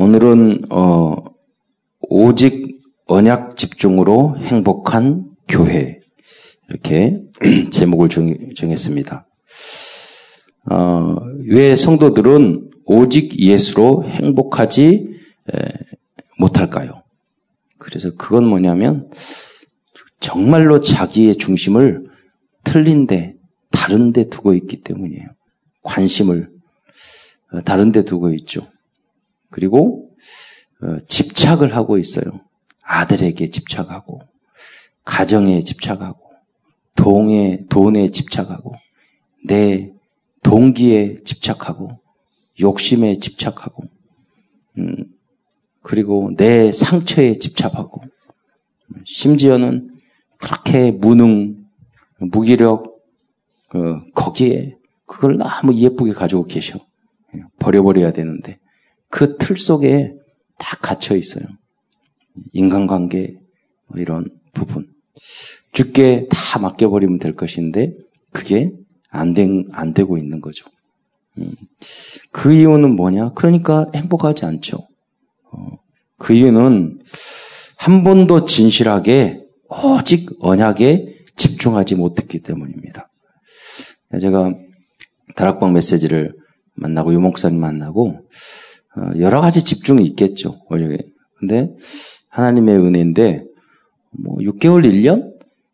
오늘은 어, 오직 언약 집중으로 행복한 교회 이렇게 제목을 정, 정했습니다. 어, 왜 성도들은 오직 예수로 행복하지 에, 못할까요? 그래서 그건 뭐냐면 정말로 자기의 중심을 틀린데 다른데 두고 있기 때문이에요. 관심을 어, 다른데 두고 있죠. 그리고 어, 집착을 하고 있어요. 아들에게 집착하고 가정에 집착하고 동에 돈에 집착하고 내 동기에 집착하고 욕심에 집착하고 음, 그리고 내 상처에 집착하고 심지어는 그렇게 무능 무기력 어, 거기에 그걸 너무 예쁘게 가지고 계셔 버려버려야 되는데 그 틀 속에 다 갇혀 있어요. 인간관계 뭐 이런 부분. 죽게 다 맡겨버리면 될 것인데 그게 안, 된, 안 되고 있는 거죠. 음. 그 이유는 뭐냐? 그러니까 행복하지 않죠. 어. 그 이유는 한 번도 진실하게 오직 언약에 집중하지 못했기 때문입니다. 제가 다락방 메시지를 만나고 유목사님 만나고 어, 여러 가지 집중이 있겠죠. 근데 하나님의 은혜인데 뭐 6개월 1년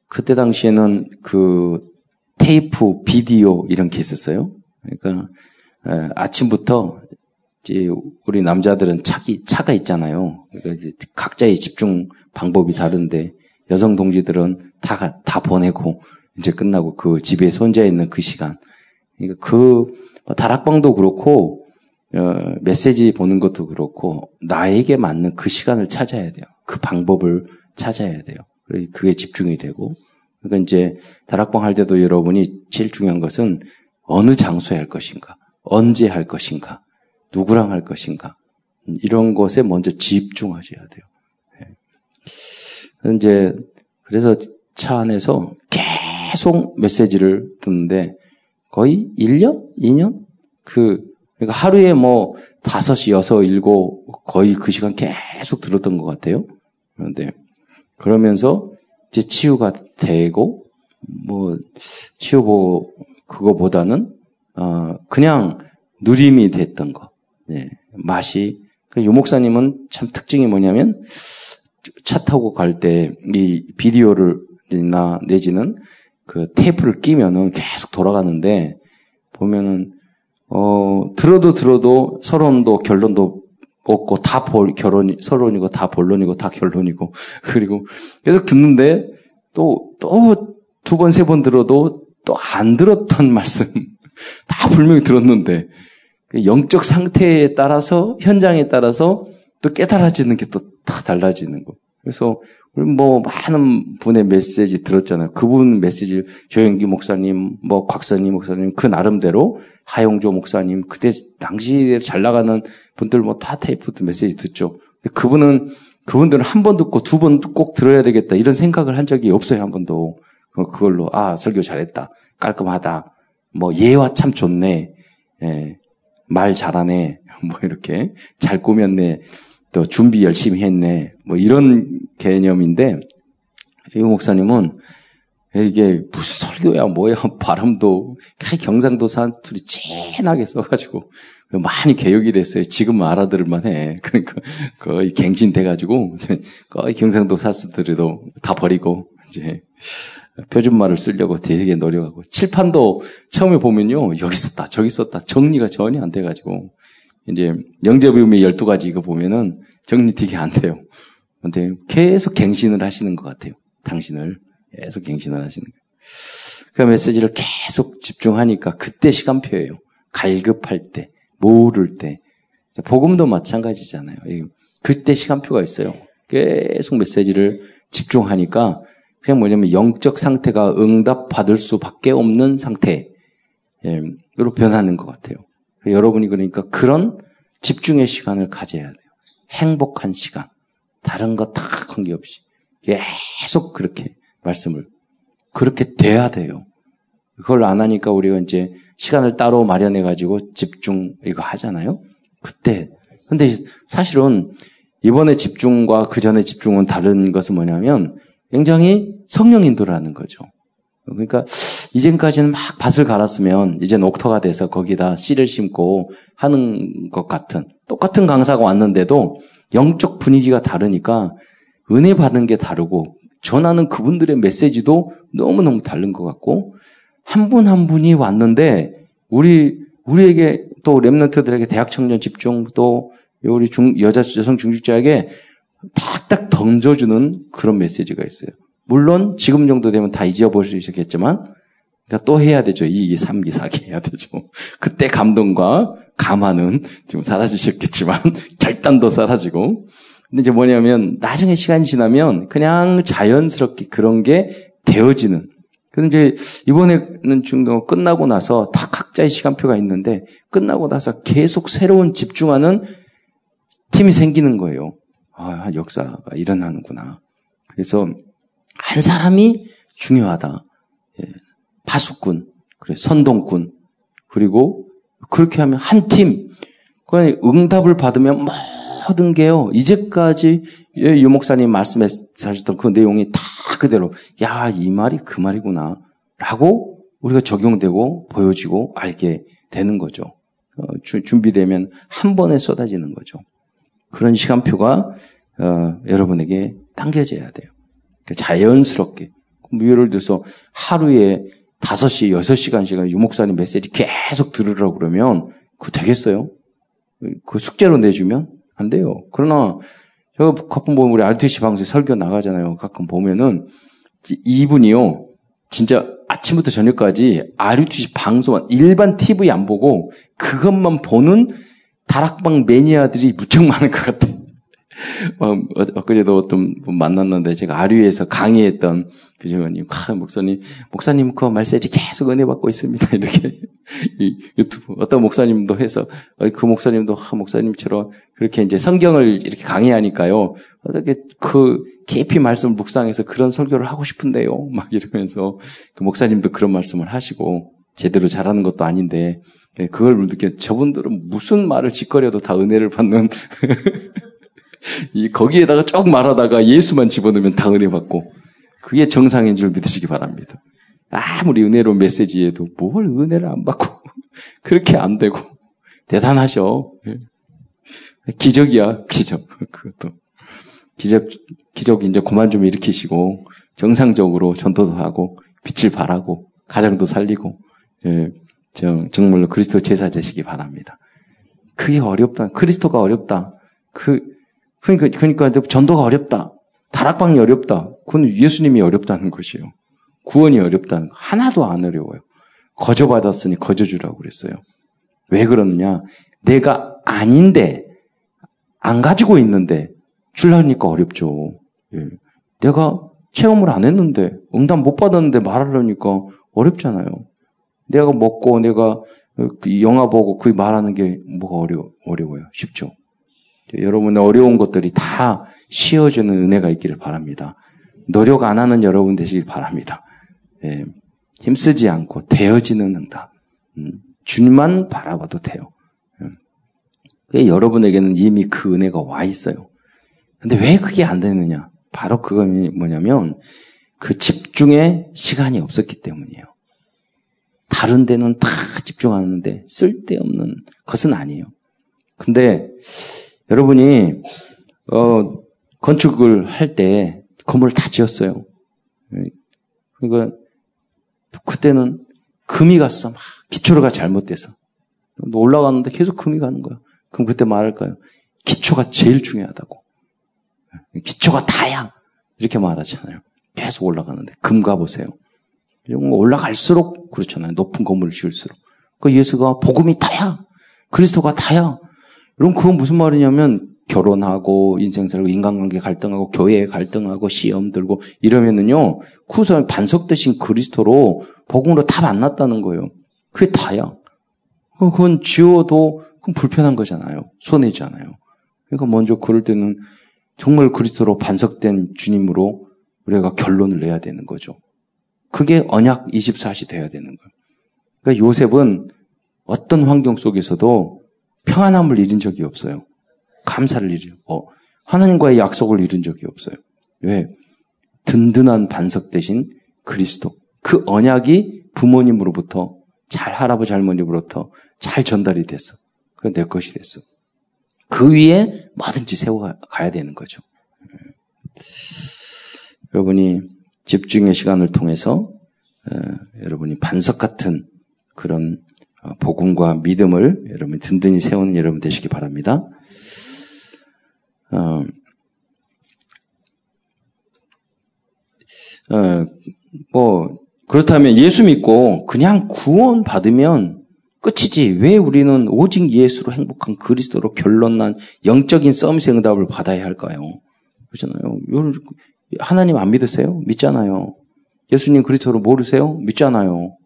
그때 당시에는 그 테이프 비디오 이런 게 있었어요. 그러니까 아침부터 이제 우리 남자들은 차기 차가 있잖아요. 그러니까 이제 각자의 집중 방법이 다른데 여성 동지들은 다 다 보내고 이제 끝나고 그 집에 손자 있는 그 시간. 그러니까 그 다락방도 그렇고 어, 메시지 보는 것도 그렇고 나에게 맞는 그 시간을 찾아야 돼요. 그 방법을 찾아야 돼요. 그게 집중이 되고 그러니까 이제 다락방 할 때도 여러분이 제일 중요한 것은 어느 장소에 할 것인가, 언제 할 것인가, 누구랑 할 것인가 이런 것에 먼저 집중하셔야 돼요. 네. 이제 그래서 차 안에서 계속 메시지를 듣는데 거의 1년, 2년 그 그러니까 하루에 뭐 다섯이 여섯 일곱 거의 그 시간 계속 들었던 것 같아요. 그런데 그러면서 이제 치유가 되고 뭐 치유 그거보다는 어 그냥 누림이 됐던 거. 네, 맛이 그유 목사님은 참 특징이 뭐냐면 차 타고 갈 때 이 비디오를 나 내지는 그 테이프를 끼면은 계속 돌아가는데 보면은 어, 들어도 들어도 서론도 결론도 없고 다 볼, 결론이, 서론이고 다 본론이고 다 결론이고 그리고 계속 듣는데 또, 또 두 번, 세번 들어도 또 안 들었던 말씀 다 분명히 들었는데 그 영적 상태에 따라서 현장에 따라서 또 깨달아지는 게 또 다 달라지는 거. 그래서 뭐 많은 분의 메시지 들었잖아요. 그분 메시지 조영기 목사님, 뭐 곽선희 목사님 그 나름대로 하용조 목사님 그때 당시에 잘 나가는 분들 뭐 다 테이프 메시지 듣죠. 그분은 그분들은 한 번 듣고 두 번 꼭 들어야 되겠다 이런 생각을 한 적이 없어요 한 번도. 그걸로 아 설교 잘했다, 깔끔하다, 뭐 예와 참 좋네, 예, 말 잘하네, 뭐 이렇게 잘 꾸몄네. 또 준비 열심히 했네. 뭐 이런 개념인데 이 목사님은 이게 무슨 설교야 뭐야 발음도 경상도 사투리 진하게 써가지고 많이 개혁이 됐어요. 지금 알아들을만 해. 그러니까 거의 갱신돼가지고 거의 경상도 사투리도 다 버리고 이제 표준말을 쓰려고 되게 노력하고 칠판도 처음에 보면요 여기 썼다 저기 썼다 정리가 전혀 안 돼가지고 이제 영재비움의 12가지 이거 보면은 정리 되게 안 돼요. 근데 계속 갱신을 하시는 것 같아요. 당신을. 계속 갱신을 하시는 거예요. 그 메시지를 계속 집중하니까 그때 시간표예요. 갈급할 때, 모를 때. 복음도 마찬가지잖아요. 그때 시간표가 있어요. 계속 메시지를 집중하니까 그냥 뭐냐면 영적 상태가 응답 받을 수밖에 없는 상태로 변하는 것 같아요. 여러분이 그러니까 그런 집중의 시간을 가져야 돼요. 행복한 시간. 다른 거 다 관계없이. 계속 그렇게 말씀을. 그렇게 돼야 돼요. 그걸 안 하니까 우리가 이제 시간을 따로 마련해가지고 집중 이거 하잖아요. 그때 근데 사실은 이번에 집중과 그 전에 집중은 다른 것은 뭐냐면 굉장히 성령 인도라는 거죠. 그러니까 이전까지는 막 밭을 갈았으면 이제 녹터가 돼서 거기다 씨를 심고 하는 것 같은 똑같은 강사가 왔는데도 영적 분위기가 다르니까 은혜 받는 게 다르고 전하는 그분들의 메시지도 너무너무 다른 것 같고 한 분한 한 분이 왔는데 우리 우리에게 또 랩런트들에게 대학 청년 집중 또 우리 중, 여자 여성 중직자에게 탁탁 던져주는 그런 메시지가 있어요. 물론 지금 정도 되면 다 잊어버리셨겠지만 그러니까 또 해야 되죠. 2기, 3기, 4기 해야 되죠. 그때 감동과 감화는 지금 사라지셨겠지만 결단도 사라지고 근데 이제 뭐냐면 나중에 시간이 지나면 그냥 자연스럽게 그런 게 되어지는 그런데 이제 이번에는 중도 끝나고 나서 다 각자의 시간표가 있는데 끝나고 나서 계속 새로운 집중하는 팀이 생기는 거예요. 아, 역사가 일어나는구나. 그래서 한 사람이 중요하다. 예, 파수꾼, 그래 선동꾼, 그리고 그렇게 하면 한 팀. 그 응답을 받으면 모든 게요. 이제까지 예, 유 목사님 말씀하셨던 그 내용이 다 그대로 야 이 말이 그 말이구나 라고 우리가 적용되고 보여지고 알게 되는 거죠. 어, 주, 준비되면 한 번에 쏟아지는 거죠. 그런 시간표가 어, 여러분에게 당겨져야 돼요. 그러니까 자연스럽게. 뭐 예를 들어서 하루에 5시, 6시간씩 유목사님 메시지 계속 들으라고 그러면 그거 되겠어요? 그 숙제로 내주면 안 돼요. 그러나 저 가끔 보면 우리 RTC 방송에 설교 나가잖아요. 가끔 보면은 이분이요. 진짜 아침부터 저녁까지 RUTC 방송 일반 TV 안 보고 그것만 보는 다락방 매니아들이 무척 많은 것 같아요. 어, 엊그제도 분 만났는데 제가 아류에서 강의했던 그 교수님, 아, 목사님, 목사님 그 말세지 계속 은혜 받고 있습니다. 이렇게 유튜브 어떤 목사님도 해서 그 목사님도 아, 목사님처럼 그렇게 이제 성경을 이렇게 강의하니까요. 어떻게 그 깊이 말씀을 묵상해서 그런 설교를 하고 싶은데요. 막 이러면서 그 목사님도 그런 말씀을 하시고 제대로 잘하는 것도 아닌데 그걸 느껴 저분들은 무슨 말을 짓거려도 다 은혜를 받는 이 거기에다가 쭉 말하다가 예수만 집어넣으면 다 은혜 받고 그게 정상인 줄 믿으시기 바랍니다. 아무리 은혜로운 메시지에도 뭘 은혜를 안 받고 그렇게 안 되고 대단하셔. 예. 기적이야 기적 그것도 기적 기적 이제 그만 좀 일으키시고 정상적으로 전도도 하고 빛을 발하고 가정도 살리고 예, 정, 정말로 그리스도 제사 되시기 바랍니다. 그게 어렵다. 그리스도가 어렵다. 그 그러니까, 그러니까 전도가 어렵다. 다락방이 어렵다. 그건 예수님이 어렵다는 것이에요. 구원이 어렵다는 거. 하나도 안 어려워요. 거저 받았으니 거저 주라고 그랬어요. 왜 그러느냐? 내가 아닌데, 안 가지고 있는데, 줄라니까 어렵죠. 예. 내가 체험을 안 했는데, 응답 못 받았는데 말하려니까 어렵잖아요. 내가 먹고, 내가 그 영화 보고 그 말하는 게 뭐가 어려, 어려워요. 쉽죠. 여러분의 어려운 것들이 다 쉬어주는 은혜가 있기를 바랍니다. 노력 안 하는 여러분 되시길 바랍니다. 예, 힘쓰지 않고 되어지는 응답. 음, 주님만 바라봐도 돼요. 음, 여러분에게는 이미 그 은혜가 와 있어요. 근데 왜 그게 안 되느냐? 바로 그거 뭐냐면 그 집중의 시간이 없었기 때문이에요. 다른 데는 다 집중하는데 쓸데없는 것은 아니에요. 근데 여러분이 어, 건축을 할 때 건물을 다 지었어요. 그러니까 그때는 금이 갔어. 막 기초가 잘못돼서 올라가는데 계속 금이 가는 거야. 그럼 그때 말할까요? 기초가 제일 중요하다고. 기초가 다야. 이렇게 말하잖아요. 계속 올라가는데 금 가보세요. 올라갈수록 그렇잖아요. 높은 건물을 지을수록. 그 예수가 복음이 다야. 그리스도가 다야. 여러분, 그건 무슨 말이냐면, 결혼하고, 인생 살고, 인간관계 갈등하고, 교회 갈등하고, 시험 들고, 이러면은요, 쿠선 반석 대신 그리스도로, 복음으로 다 만났다는 거예요. 그게 다야. 그건 지워도, 그건 불편한 거잖아요. 손해잖아요. 그러니까 먼저 그럴 때는 정말 그리스도로 반석된 주님으로 우리가 결론을 내야 되는 거죠. 그게 언약 24시 돼야 되는 거예요. 그러니까 요셉은 어떤 환경 속에서도 평안함을 잃은 적이 없어요. 감사를 이루, 어, 하나님과의 약속을 이룬 적이 없어요. 왜? 든든한 반석 대신 그리스도. 그 언약이 부모님으로부터 잘 할아버지 할머니로부터 잘 전달이 됐어. 그내 것이 됐어. 그 위에 뭐든지 세워가야 되는 거죠. 여러분이 집중의 시간을 통해서 어, 여러분이 반석 같은 그런 어, 복음과 믿음을 여러분 든든히 세우는 여러분 되시기 바랍니다. 어, 어, 뭐 그렇다면 예수 믿고 그냥 구원 받으면 끝이지. 왜 우리는 오직 예수로 행복한 그리스도로 결론난 영적인 서밋의 응답을 받아야 할까요? 그렇잖아요. 하나님 안 믿으세요? 믿잖아요. 예수님 그리스도로 모르세요? 믿잖아요.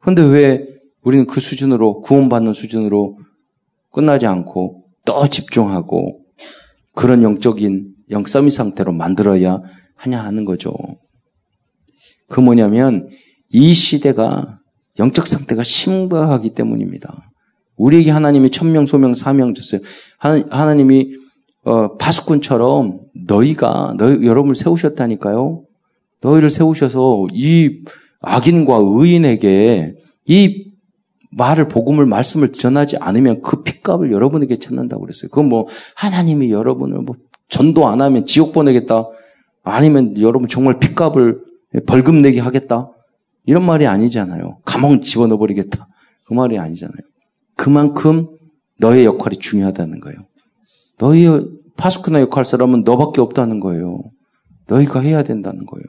근데 왜 우리는 그 수준으로 구원받는 수준으로 끝나지 않고 또 집중하고 그런 영적인 영서밋 상태로 만들어야 하냐 하는 거죠. 그 뭐냐면 이 시대가 영적 상태가 심각하기 때문입니다. 우리에게 하나님이 천명, 소명, 사명 줬어요. 하나, 님이 어, 파수꾼처럼 너희가 너희 여러분을 세우셨다니까요. 너희를 세우셔서 이 악인과 의인에게 이 말을 복음을 말씀을 전하지 않으면 그 핏값을 여러분에게 찾는다고 그랬어요. 그건 뭐 하나님이 여러분을 뭐 전도 안 하면 지옥 보내겠다. 아니면 여러분 정말 핏값을 벌금 내게 하겠다. 이런 말이 아니잖아요. 감옥 집어넣어 버리겠다. 그 말이 아니잖아요. 그만큼 너의 역할이 중요하다는 거예요. 너희 파스쿠나 역할 사람은 너밖에 없다는 거예요. 너희가 해야 된다는 거예요.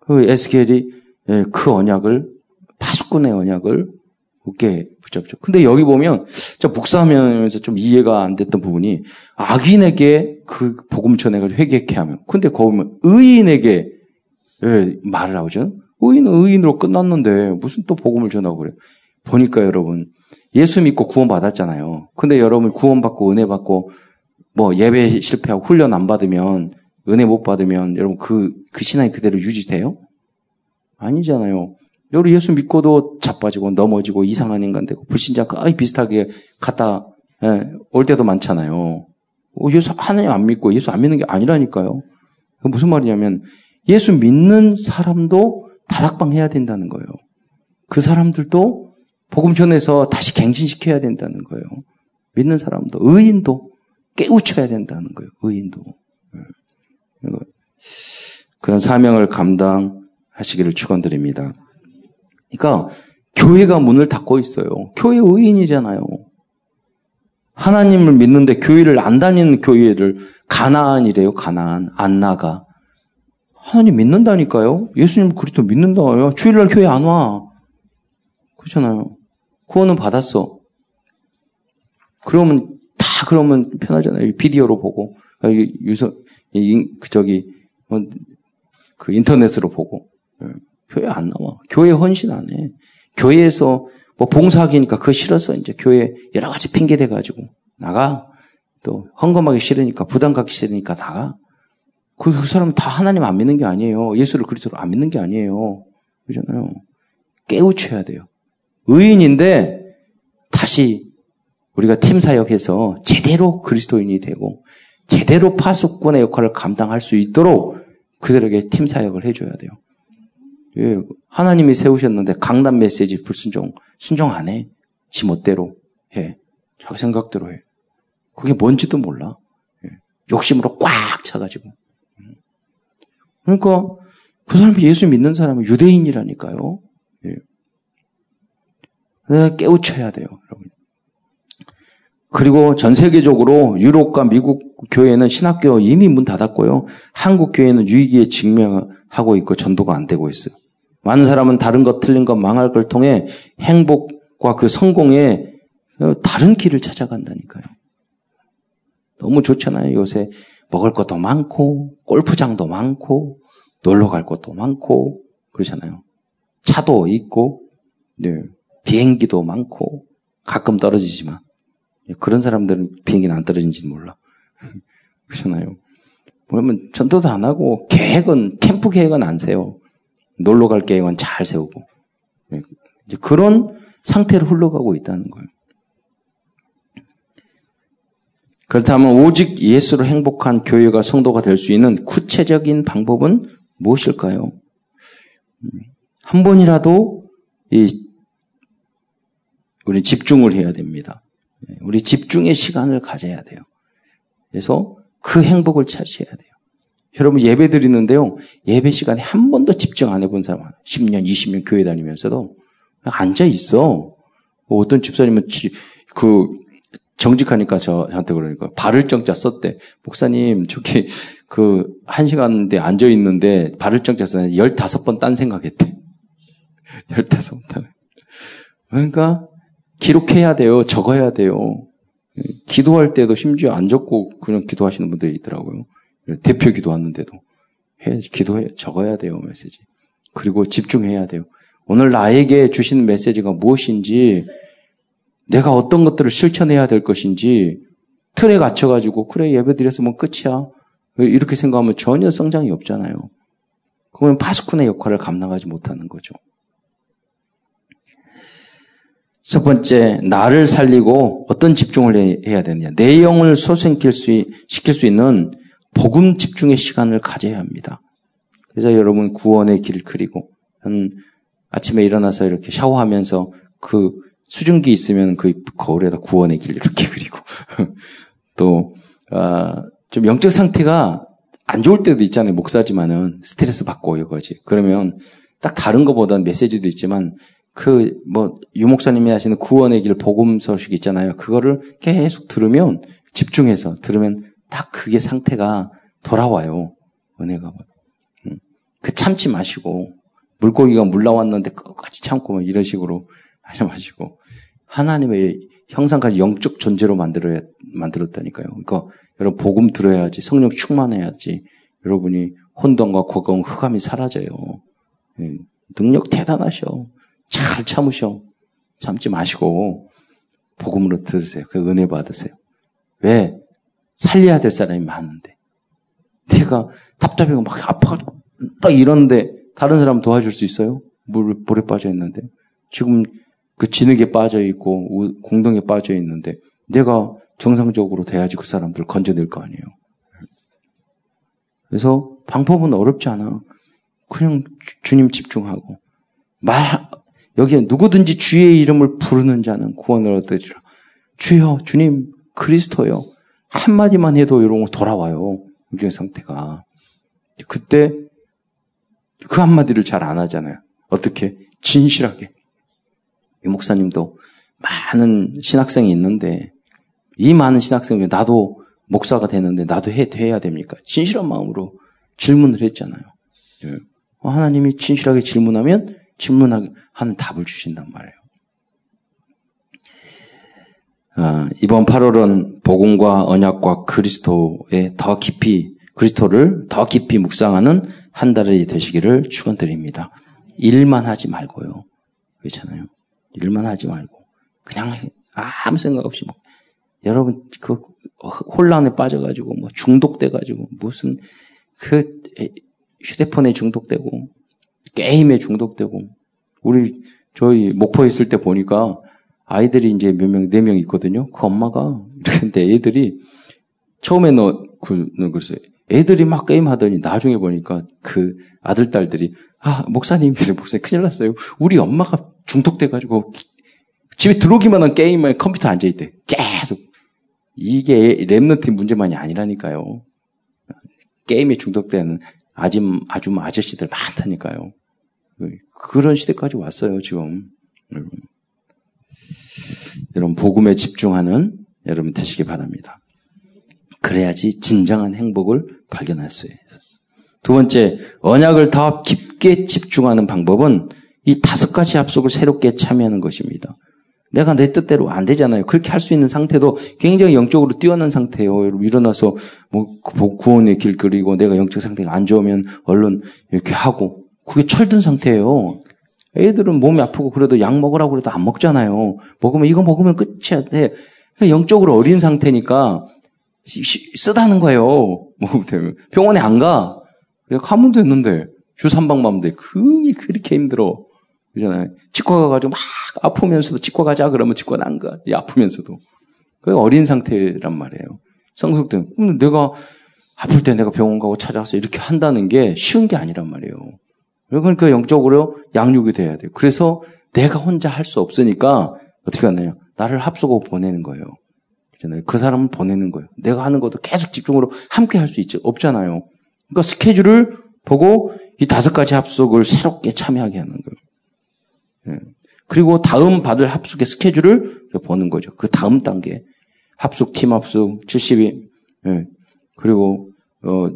그 에스겔이 예, 그 언약을 파수꾼의 언약을 굳게 붙잡죠. 근데 여기 보면 저 묵상하면서 좀 이해가 안 됐던 부분이 악인에게 그 복음 전해가 회개케 하면 근데 거기 보면 의인에게 예, 말을 나오죠. 의인은 의인으로 끝났는데 무슨 또 복음을 전하고 그래요. 보니까 여러분 예수 믿고 구원 받았잖아요. 근데 여러분 구원 받고 은혜 받고 뭐 예배 실패하고 훈련 안 받으면 은혜 못 받으면 여러분 그, 그 신앙이 그대로 유지돼요? 아니잖아요. 여러분 예수 믿고도 자빠지고 넘어지고 이상한 인간 되고 불신자 거의 비슷하게 갔다 예, 올 때도 많잖아요. 어, 예수 하나님 안 믿고 예수 안 믿는 게 아니라니까요. 무슨 말이냐면 예수 믿는 사람도 다락방 해야 된다는 거예요. 그 사람들도 복음 전해서 다시 갱신시켜야 된다는 거예요. 믿는 사람도 의인도 깨우쳐야 된다는 거예요. 의인도. 예. 그런 사명을 감당하시기를 축원드립니다. 그러니까 교회가 문을 닫고 있어요. 교회 의인이잖아요. 하나님을 믿는데 교회를 안 다니는 교회를 가나안이래요. 가나안 안 나가. 하나님 믿는다니까요. 예수님 그리스도 믿는다요. 주일날 교회 안 와. 그렇잖아요. 구원은 받았어. 그러면 다 그러면 편하잖아요. 비디오로 보고 아, 유서 그 저기 뭐, 그 인터넷으로 보고 예. 교회 안 나와. 교회 헌신 안 해. 교회에서 뭐 봉사하기니까 그거 싫어서 이제 교회 여러 가지 핑계 대가지고 나가. 또 헌금하기 싫으니까 부담 갖기 싫으니까 나가. 그, 그 사람은 다 하나님 안 믿는 게 아니에요. 예수를 그리스도로 안 믿는 게 아니에요. 그러잖아요. 깨우쳐야 돼요. 의인인데 다시 우리가 팀 사역해서 제대로 그리스도인이 되고 제대로 파수꾼의 역할을 감당할 수 있도록 그들에게 팀 사역을 해줘야 돼요. 예, 하나님이 세우셨는데 강단 메시지 불순종, 순종 안 해. 지 멋대로 해. 자기 생각대로 해. 그게 뭔지도 몰라. 예, 욕심으로 꽉 차가지고. 그러니까 그 사람이 예수 믿는 사람이 유대인이라니까요. 예. 깨우쳐야 돼요, 여러분. 그리고 전 세계적으로 유럽과 미국 교회는 신학교 이미 문 닫았고요. 한국 교회는 유익에 직면하고 있고 전도가 안 되고 있어요. 많은 사람은 다른 것, 틀린 것, 망할 걸 통해 행복과 그 성공에 다른 길을 찾아간다니까요. 너무 좋잖아요. 요새 먹을 것도 많고, 골프장도 많고, 놀러 갈 것도 많고, 그러잖아요. 차도 있고, 네, 비행기도 많고, 가끔 떨어지지만, 그런 사람들은 비행기는 안 떨어진지는 몰라. 그러잖아요. 그러면 전도도 안 하고, 계획은, 캠프 계획은 안 세요. 놀러 갈 계획은 잘 세우고. 네, 그런 상태로 흘러가고 있다는 거예요. 그렇다면 오직 예수로 행복한 교회가 성도가 될 수 있는 구체적인 방법은 무엇일까요? 한 번이라도 이 우리 집중을 해야 됩니다. 우리 집중의 시간을 가져야 돼요. 그래서 그 행복을 찾으셔야 돼요. 여러분 예배 드리는데요. 예배 시간에 한 번도 집중 안 해본 사람 10년, 20년 교회 다니면서도 앉아 있어. 어떤 집사님은 그 정직하니까 저한테 그러니까 발을 정자 썼대. 목사님 저기 그 한 시간인데 앉아 있는데 발을 정자 썼는데 15번 딴 생각했대. 15번. 그러니까 기록해야 돼요. 적어야 돼요. 기도할 때도 심지어 안 적고 그냥 기도하시는 분들이 있더라고요. 대표 기도 왔는데도 해 기도해 적어야 돼요 메시지. 그리고 집중해야 돼요. 오늘 나에게 주시는 메시지가 무엇인지 내가 어떤 것들을 실천해야 될 것인지 틀에 갇혀가지고 그래 예배드려서 뭐 끝이야 이렇게 생각하면 전혀 성장이 없잖아요. 그러면 파스쿤의 역할을 감당하지 못하는 거죠. 첫 번째, 나를 살리고 어떤 집중을 해야 되느냐. 내용을 소생킬 수, 시킬 수 있는 복음 집중의 시간을 가져야 합니다. 그래서 여러분 구원의 길 그리고 한 아침에 일어나서 이렇게 샤워하면서 그 수증기 있으면 그 거울에다 구원의 길 이렇게 그리고 또, 아, 좀 영적 상태가 안 좋을 때도 있잖아요. 목사지만은 스트레스 받고 이거지. 그러면 딱 다른 것보다는 메시지도 있지만 그 뭐 유목사님이 하시는 구원의 길 복음 소식 있잖아요. 그거를 계속 들으면 집중해서 들으면 딱 그게 상태가 돌아와요. 은혜가. 음. 그 참지 마시고 물고기가 물 나왔는데 끝까지 참고 뭐 이런 식으로 하지 마시고 하나님의 형상까지 영적 존재로 만들어야 만들었다니까요. 그러니까 여러분 복음 들어야지 성령 충만해야지 여러분이 혼돈과 고공 흑암이 사라져요. 예. 능력 대단하셔. 잘 참으셔. 참지 마시고 복음으로 들으세요. 그 은혜 받으세요. 왜? 살려야 될 사람이 많은데. 내가 답답해가 막 아파가지고 딱 이러는데 다른 사람 도와줄 수 있어요? 물, 물에 빠져 있는데. 지금 그 진흙에 빠져 있고 공동에 빠져 있는데 내가 정상적으로 돼야지 그 사람들 건져낼 거 아니에요. 그래서 방법은 어렵지 않아. 그냥 주 님 집중하고 말 여기에 누구든지 주의 이름을 부르는 자는 구원을 얻으리라. 주여 주님 그리스도요. 한마디만 해도 이런 거 돌아와요. 우리의 상태가. 그때 그 한마디를 잘 안 하잖아요. 어떻게? 진실하게. 이 목사님도 많은 신학생이 있는데 이 많은 신학생 중에 나도 목사가 되는데 나도 해, 해야 됩니까? 진실한 마음으로 질문을 했잖아요. 예. 하나님이 진실하게 질문하면 질문하는 답을 주신단 말이에요. 아, 이번 8월은 복음과 언약과 그리스도에 더 깊이 그리스도를 더 깊이 묵상하는 한 달이 되시기를 축원드립니다. 일만 하지 말고요. 그렇잖아요. 일만 하지 말고 그냥 아무 생각 없이 뭐 여러분 그 혼란에 빠져가지고 뭐 중독돼가지고 무슨 그 휴대폰에 중독되고 게임에 중독되고 우리 저희 목포에 있을 때 보니까 아이들이 이제 몇 명, 네 명 있거든요. 그 엄마가 이렇게 애들이 처음에 너, 그, 너 글쎄, 애들이 막 게임 하더니 나중에 보니까 그 아들, 딸들이 아, 목사님, 목사님 큰일 났어요. 우리 엄마가 중독돼가지고 집에 들어오기만 한 게임만 컴퓨터 앉아있대. 계속. 이게 랩너트 문제만이 아니라니까요. 게임에 중독되는 아줌, 아줌 아저씨들 많다니까요. 그런 시대까지 왔어요, 지금. 여러분. 여러분, 복음에 집중하는 여러분 되시기 바랍니다. 그래야지 진정한 행복을 발견할 수 있어요. 두 번째, 언약을 더 깊게 집중하는 방법은 이 다섯 가지 약속을 새롭게 참여하는 것입니다. 내가 내 뜻대로 안 되잖아요. 그렇게 할 수 있는 상태도 굉장히 영적으로 뛰어난 상태예요. 일어나서 뭐 구원의 길 그리고 내가 영적 상태가 안 좋으면 얼른 이렇게 하고 그게 철든 상태예요. 애들은 몸이 아프고 그래도 약 먹으라고 그래도 안 먹잖아요. 먹으면 이거 먹으면 끝이야 돼. 그러니까 영적으로 어린 상태니까 쓰다는 거예요. 뭐 병원에 안 가. 그냥 가면 됐는데 주 3방만 돼. 그게 그렇게 힘들어. 그잖아요. 치과 가가지고 막 아프면서도 치과 가자 그러면 치과는 안 가. 아프면서도. 그 어린 상태란 말이에요. 성숙된. 그럼 내가 아플 때 내가 병원 가고 찾아가서 이렇게 한다는 게 쉬운 게 아니란 말이에요. 그러니까 영적으로 양육이 돼야 돼요. 그래서 내가 혼자 할 수 없으니까 어떻게 하나요? 나를 합수고 보내는 거예요. 그 사람은 보내는 거예요. 내가 하는 것도 계속 집중으로 함께 할 수 있죠. 없잖아요. 그러니까 스케줄을 보고 이 다섯 가지 합숙을 새롭게 참여하게 하는 거예요. 예. 그리고 다음 받을 합숙의 스케줄을 보는 거죠. 그 다음 단계. 합숙, 팀 합숙, 70이, 예. 그리고, 어,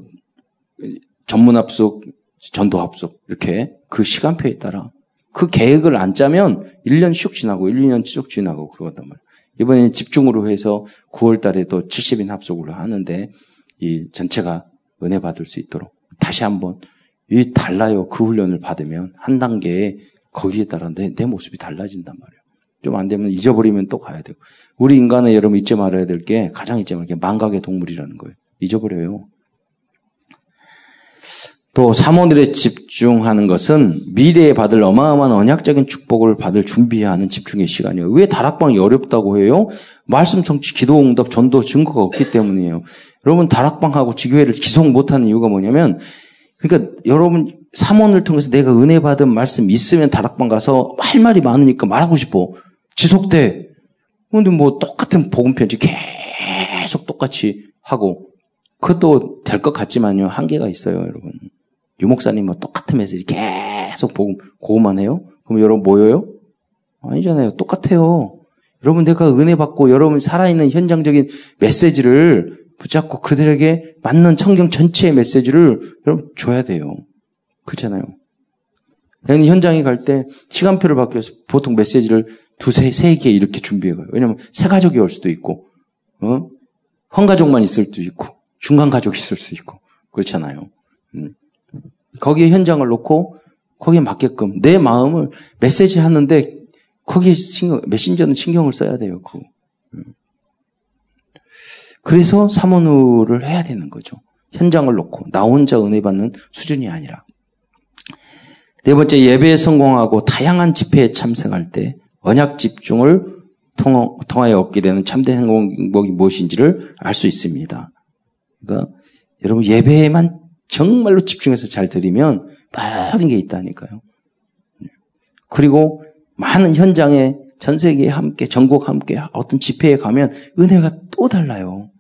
전문 합숙, 전도 합숙, 이렇게 그 시간표에 따라 그 계획을 안 짜면 1년 슉 지나고 1, 2년 쭉 지나고 그러단 말이에요. 이번에 집중으로 해서 9월 달에 도 70인 합숙을 하는데 이 전체가 은혜 받을 수 있도록 다시 한번 이 달라요. 그 훈련을 받으면 한 단계에 거기에 따라 내, 내 모습이 달라진단 말이에요. 좀 안 되면 잊어버리면 또 가야 되고. 우리 인간은 여러분 잊지 말아야 될 게 가장 잊지 말게 망각의 동물이라는 거예요. 잊어버려요. 또 사모들에 집중하는 것은 미래에 받을 어마어마한 언약적인 축복을 받을 준비해야 하는 집중의 시간이에요. 왜 다락방이 어렵다고 해요? 말씀 성취, 기도 응답, 전도 증거가 없기 때문이에요. 여러분 다락방하고 지교회를 지속 못하는 이유가 뭐냐면 그러니까 여러분 사모를 통해서 내가 은혜 받은 말씀 있으면 다락방 가서 할 말이 많으니까 말하고 싶어. 지속돼. 근데 뭐 똑같은 복음 편지 계속 똑같이 하고 그것도 될 것 같지만요 한계가 있어요, 여러분. 유목사님 뭐 똑같은 메시지 계속 복음 고만 해요? 그럼 여러분 모여요? 아니잖아요. 똑같아요. 여러분 내가 은혜 받고 여러분 살아있는 현장적인 메시지를 붙잡고 그들에게 맞는 성경 전체의 메시지를 여러분 줘야 돼요. 그렇잖아요. 여러분 현장에 갈 때 시간표를 바뀌어서 보통 메시지를 두세 세 개 이렇게 준비해 가요. 왜냐면 새 가족이 올 수도 있고, 어? 헌 가족만 있을 수도 있고, 중간 가족이 있을 수도 있고, 그렇잖아요. 음. 거기에 현장을 놓고 거기에 맞게끔 내 마음을 메시지 하는데 거기에 신경, 메신저는 신경을 써야 돼요. 그. 그래서 사모누를 해야 되는 거죠. 현장을 놓고 나 혼자 은혜 받는 수준이 아니라. 네 번째 예배에 성공하고 다양한 집회에 참석할 때 언약 집중을 통하여 얻게 되는 참된 행복이 무엇인지를 알 수 있습니다. 그러니까 여러분 예배에만 정말로 집중해서 잘 들으면 많은 게 있다니까요. 그리고 많은 현장에 전 세계에 함께 전국 함께 어떤 집회에 가면 은혜가 또 달라요.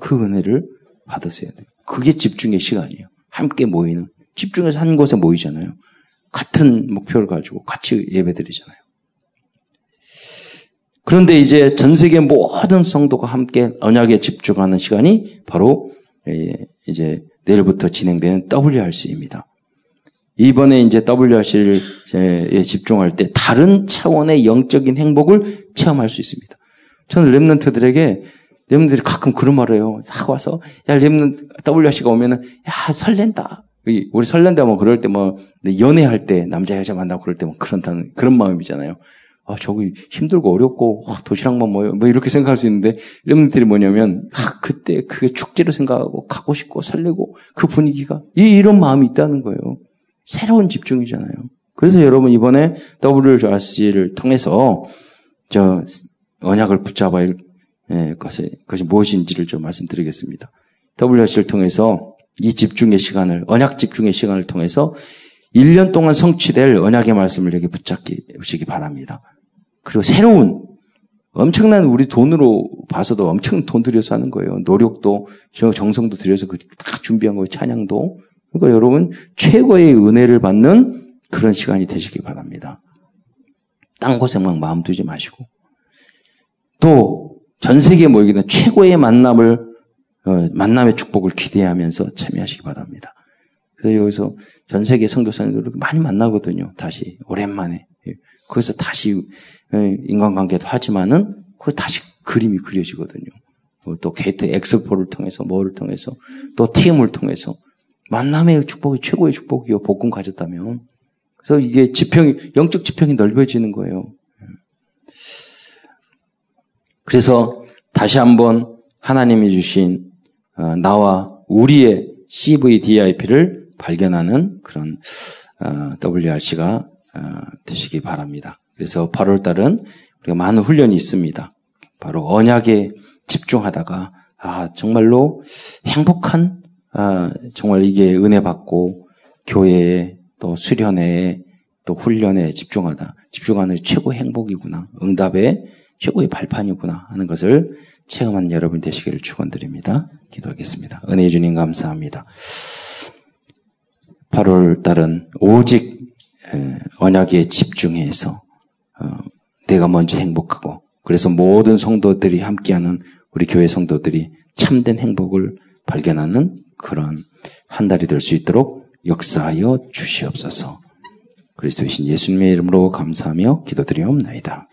그 은혜를 받으셔야 돼요. 그게 집중의 시간이에요. 함께 모이는 집중해서 한 곳에 모이잖아요. 같은 목표를 가지고 같이 예배드리잖아요. 그런데 이제 전 세계 모든 성도가 함께 언약에 집중하는 시간이 바로 예, 이제 내일부터 진행되는 WRC입니다. 이번에 이제 WRC에 집중할 때 다른 차원의 영적인 행복을 체험할 수 있습니다. 저는 랩런트들에게 랩런트들이 가끔 그런 말을 해요. 딱 와서 야 랩런트 WRC가 오면은 야 설렌다. 우리 설렌다 뭐 그럴 때 뭐 연애할 때 남자 여자 만나고 그럴 때 뭐 그런다는 그런 마음이잖아요. 아, 저기 힘들고 어렵고, 아, 도시락만 모여. 뭐 이렇게 생각할 수 있는데, 여러분들이 뭐냐면, 아, 그때 그게 축제로 생각하고, 가고 싶고, 설레고, 그 분위기가, 이, 이런 마음이 있다는 거예요. 새로운 집중이잖아요. 그래서 여러분 이번에 WRC를 통해서, 저, 언약을 붙잡아야 예, 것이, 것이 무엇인지를 좀 말씀드리겠습니다. WRC를 통해서 이 집중의 시간을, 언약 집중의 시간을 통해서 1년 동안 성취될 언약의 말씀을 여기 붙잡기 바랍니다. 그리고 새로운 엄청난 우리 돈으로 봐서도 엄청 돈 들여서 하는 거예요. 노력도 정성도 들여서 그다 준비한 거예요. 찬양도. 그러니까 여러분 최고의 은혜를 받는 그런 시간이 되시기 바랍니다. 딴막 마음 두지 마시고 또 전 세계에 모이게 된 최고의 만남을 어, 만남의 축복을 기대하면서 참여하시기 바랍니다. 그래서 여기서 전 세계 선교사님들 많이 만나거든요. 다시 오랜만에 거기서 다시 예, 인간관계도 하지만은 그 다시 그림이 그려지거든요. 뭐또 게이트 엑스포를 통해서 뭐를 통해서 또 팀을 통해서 만남의 축복이 최고의 축복이요. 복음 가졌다면. 그래서 이게 지평이 영적 지평이 넓어지는 거예요. 그래서 다시 한번 하나님이 주신 어, 나와 우리의 CVDIP를 발견하는 그런 어, WRC가 어, 되시기 바랍니다. 그래서 8월 달은 우리가 많은 훈련이 있습니다. 바로 언약에 집중하다가 아, 정말로 행복한, 아, 정말 이게 은혜 받고 교회에 또 수련회에 또 훈련에 집중하다. 집중하는 최고의 행복이구나. 응답의 최고의 발판이구나 하는 것을 체험한 여러분 되시기를 축원드립니다. 기도하겠습니다. 은혜 주님 감사합니다. 8월 달은 오직 언약에 집중해서 어, 내가 먼저 행복하고 그래서 모든 성도들이 함께하는 우리 교회 성도들이 참된 행복을 발견하는 그런 한 달이 될 수 있도록 역사하여 주시옵소서. 그리스도이신 예수님의 이름으로 감사하며 기도드리옵나이다.